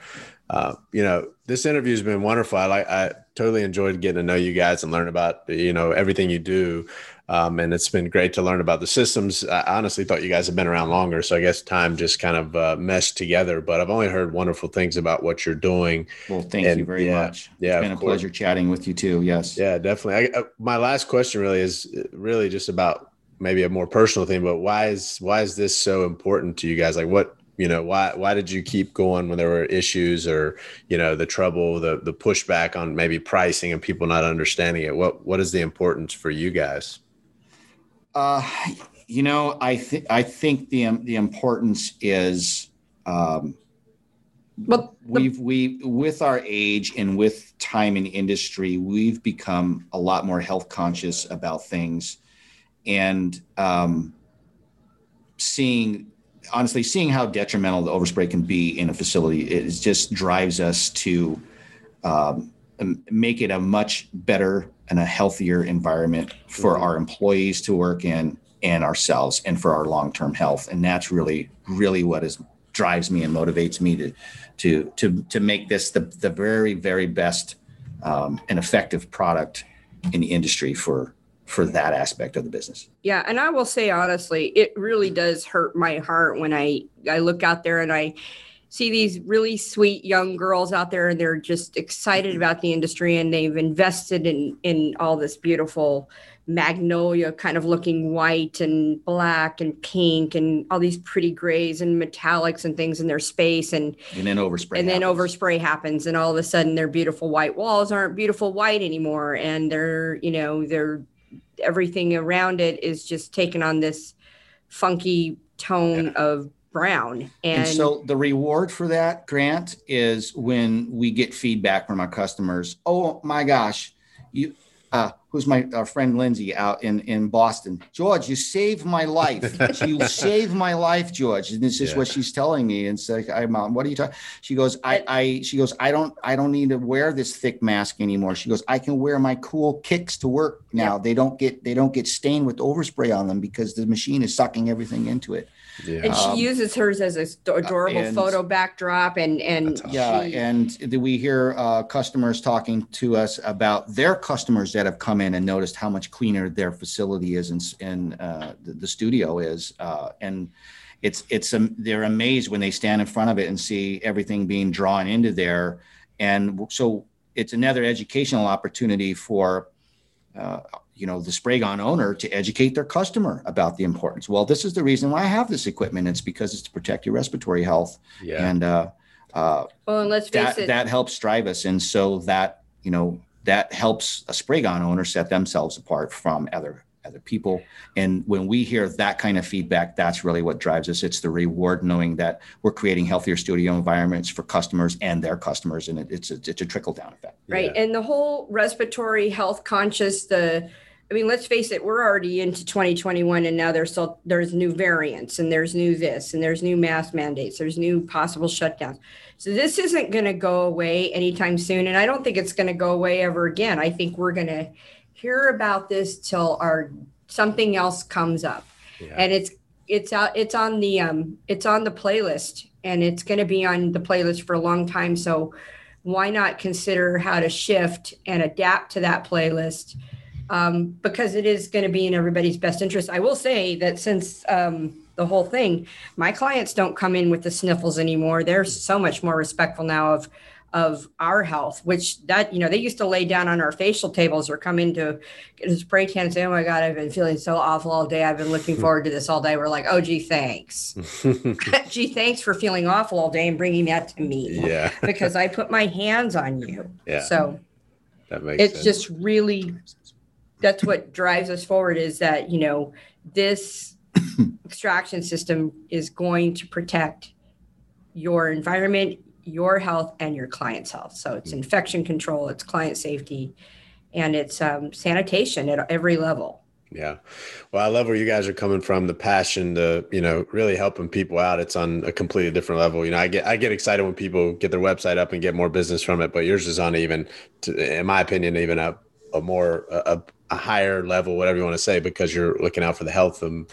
Uh, you know, this interview has been wonderful. I like, I totally enjoyed getting to know you guys and learn about, you know, everything you do. Um, and it's been great to learn about the systems. I honestly thought you guys had been around longer, so I guess time just kind of uh, meshed together. But I've only heard wonderful things about what you're doing. Well, thank and, you very yeah, much. Yeah, it's been a course. pleasure chatting with you too. Yes. Yeah, definitely. I, uh, my last question really is uh, really just about maybe a more personal thing, but why is why is this so important to you guys? Like, what you know why why did you keep going when there were issues or you know the trouble the the pushback on maybe pricing and people not understanding it? What what is the importance for you guys? Uh you know i think i think the the importance is um but we've we with our age and with time in industry we've become a lot more health conscious about things. And um seeing honestly, seeing how detrimental the overspray can be in a facility, it just drives us to um, make it a much better and a healthier environment for mm-hmm. our employees to work in and ourselves and for our long-term health. And that's really, really what is drives me and motivates me to to to to make this the the very very best um, and effective product in the industry for for that aspect of the business. Yeah, and I will say honestly, it really does hurt my heart when I I look out there and I see these really sweet young girls out there and they're just excited mm-hmm. about the industry and they've invested in in all this beautiful magnolia kind of looking white and black and pink and all these pretty grays and metallics and things in their space and and then overspray and happens. then overspray happens and all of a sudden their beautiful white walls aren't beautiful white anymore and they're you know they're everything around it is just taken on this funky tone of brown. And, and, so the reward for that, Grant, is when we get feedback from our customers. Oh my gosh, you uh, who's my our friend Lindsay out in in Boston. George, you saved my life. you saved my life, George. And this is yeah. what she's telling me. And so I'm, um, what are you talking? She goes, I, I, she goes, I don't, I don't need to wear this thick mask anymore. She goes, I can wear my cool kicks to work now. Yeah. They don't get, they don't get stained with overspray on them because the machine is sucking everything into it. Yeah. And she um, uses hers as a adorable and, photo backdrop, and and yeah, she, and we hear uh, customers talking to us about their customers that have come in and noticed how much cleaner their facility is and, and uh, the, the, studio is, uh, and it's it's um, they're amazed when they stand in front of it and see everything being drawn into there, and so it's another educational opportunity for uh, you know the Spray Gon owner to educate their customer about the importance. Well, this is the reason why I have this equipment. It's because it's to protect your respiratory health. Yeah. And uh, uh, well, and let's face that, it, that helps drive us, and so that you know that helps a Spray Gon owner set themselves apart from other other people. And when we hear that kind of feedback, that's really what drives us. It's the reward knowing that we're creating healthier studio environments for customers and their customers, and it, it's a, it's a trickle down effect. Right, yeah. and the whole respiratory health conscious the I mean, let's face it, we're already into 2021 and now there's still there's new variants and there's new this and there's new mask mandates, there's new possible shutdowns. So this isn't going to go away anytime soon and I don't think it's going to go away ever again. I think we're going to hear about this till our something else comes up. Yeah. And it's it's out it's on the um it's on the playlist and it's going to be on the playlist for a long time so why not consider how to shift and adapt to that playlist? Um, because it is going to be in everybody's best interest. I will say that since um, the whole thing, my clients don't come in with the sniffles anymore. They're so much more respectful now of of our health, which that you know they used to lay down on our facial tables or come into get a spray tan and say, "Oh my God, I've been feeling so awful all day. I've been looking forward to this all day." We're like, "Oh, gee, thanks, gee, thanks for feeling awful all day and bringing that to me." Yeah, because I put my hands on you. Yeah, so that makes it's sense. just really that's what drives us forward is that you know this extraction system is going to protect your environment your health and your client's health so it's infection control it's client safety and it's um, sanitation at every level yeah. Well, I love where you guys are coming from, the passion to, you know, really helping people out. It's on a completely different level. You know, I get I get excited when people get their website up and get more business from it, but yours is on even to, in my opinion, even a, a more a, a higher level, whatever you want to say, because you're looking out for the health and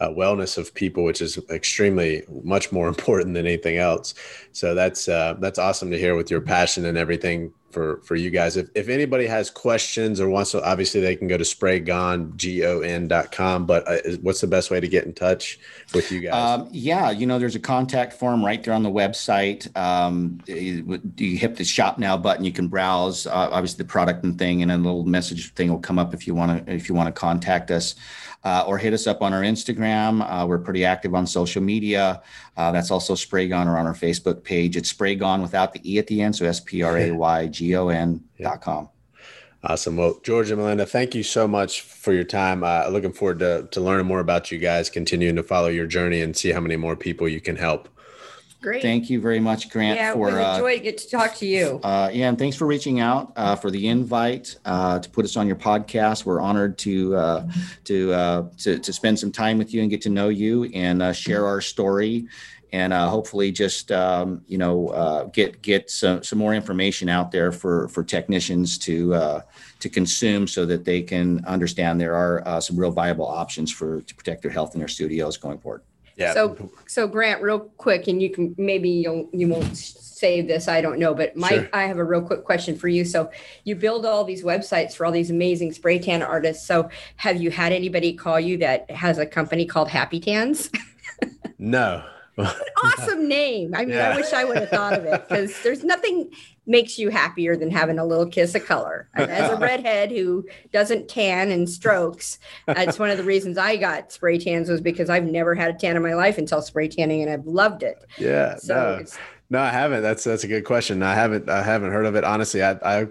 uh, wellness of people, which is extremely much more important than anything else. So that's uh, that's awesome to hear with your passion and everything for for you guys. If, if anybody has questions or wants to, obviously they can go to spraygon.com. But uh, what's the best way to get in touch with you guys? Um, yeah, you know, there's a contact form right there on the website. Um, you, you, hit the shop now button, you can browse uh, obviously the product and thing, and a little message thing will come up if you want to if you want to contact us. Uh, or hit us up on our Instagram. Uh, we're pretty active on social media. Uh, that's also Spray Gon or on our Facebook page. It's Spray Gon without the E at the end. So S P R A Y G O N dot com. Awesome. Well, George and Malinda, thank you so much for your time. Uh, looking forward to, to learning more about you guys, continuing to follow your journey and see how many more people you can help. Great. Thank you very much, Grant. Yeah, for it was a uh, joy to get to talk to you. Uh, yeah, and thanks for reaching out uh, for the invite uh, to put us on your podcast. We're honored to uh, to, uh, to to spend some time with you and get to know you and share our story, and hopefully just um, you know get get some, some more information out there for for technicians to to consume so that they can understand there are some real viable options for to protect their health in their studios going forward. Yeah. So, so Grant, real quick, and you can maybe you'll you won't say this. I don't know, but Mike, sure. I have a real quick question for you. So, you build all these websites for all these amazing spray tan artists. So, have you had anybody call you that has a company called Happy Tans? no. awesome name. I mean, yeah. I wish I would have thought of it because there's nothing makes you happier than having a little kiss of color. As a redhead who doesn't tan and strokes, that's one of the reasons I got spray tans was because I've never had a tan in my life until spray tanning, and I've loved it. Yeah. So no. no, I haven't. That's that's a good question. I haven't I haven't heard of it honestly. I I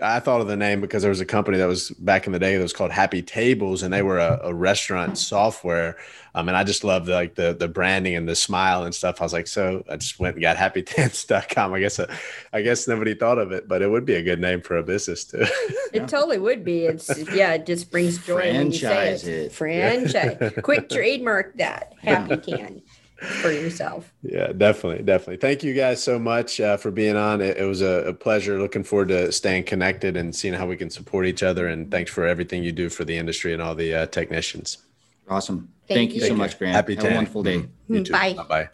I thought of the name because there was a company that was back in the day that was called Happy Tables, and they were a, a restaurant software. Um, and I just loved the, like the the branding and the smile and stuff. I was like, so I just went and got happytans.com. I guess uh, I guess nobody thought of it, but it would be a good name for a business too. it totally would be. It's yeah, it just brings joy Franchise when you say it. it. Franchise. Quick trademark that. Happy Tan for yourself. Yeah, definitely, definitely. Thank you guys so much uh, for being on. It, it was a, a, pleasure. Looking forward to staying connected and seeing how we can support each other. And thanks for everything you do for the industry and all the uh, technicians. Awesome. Thank Thank, you you. so much, Grant. Happy Have a wonderful day. You too. Bye. Bye bye.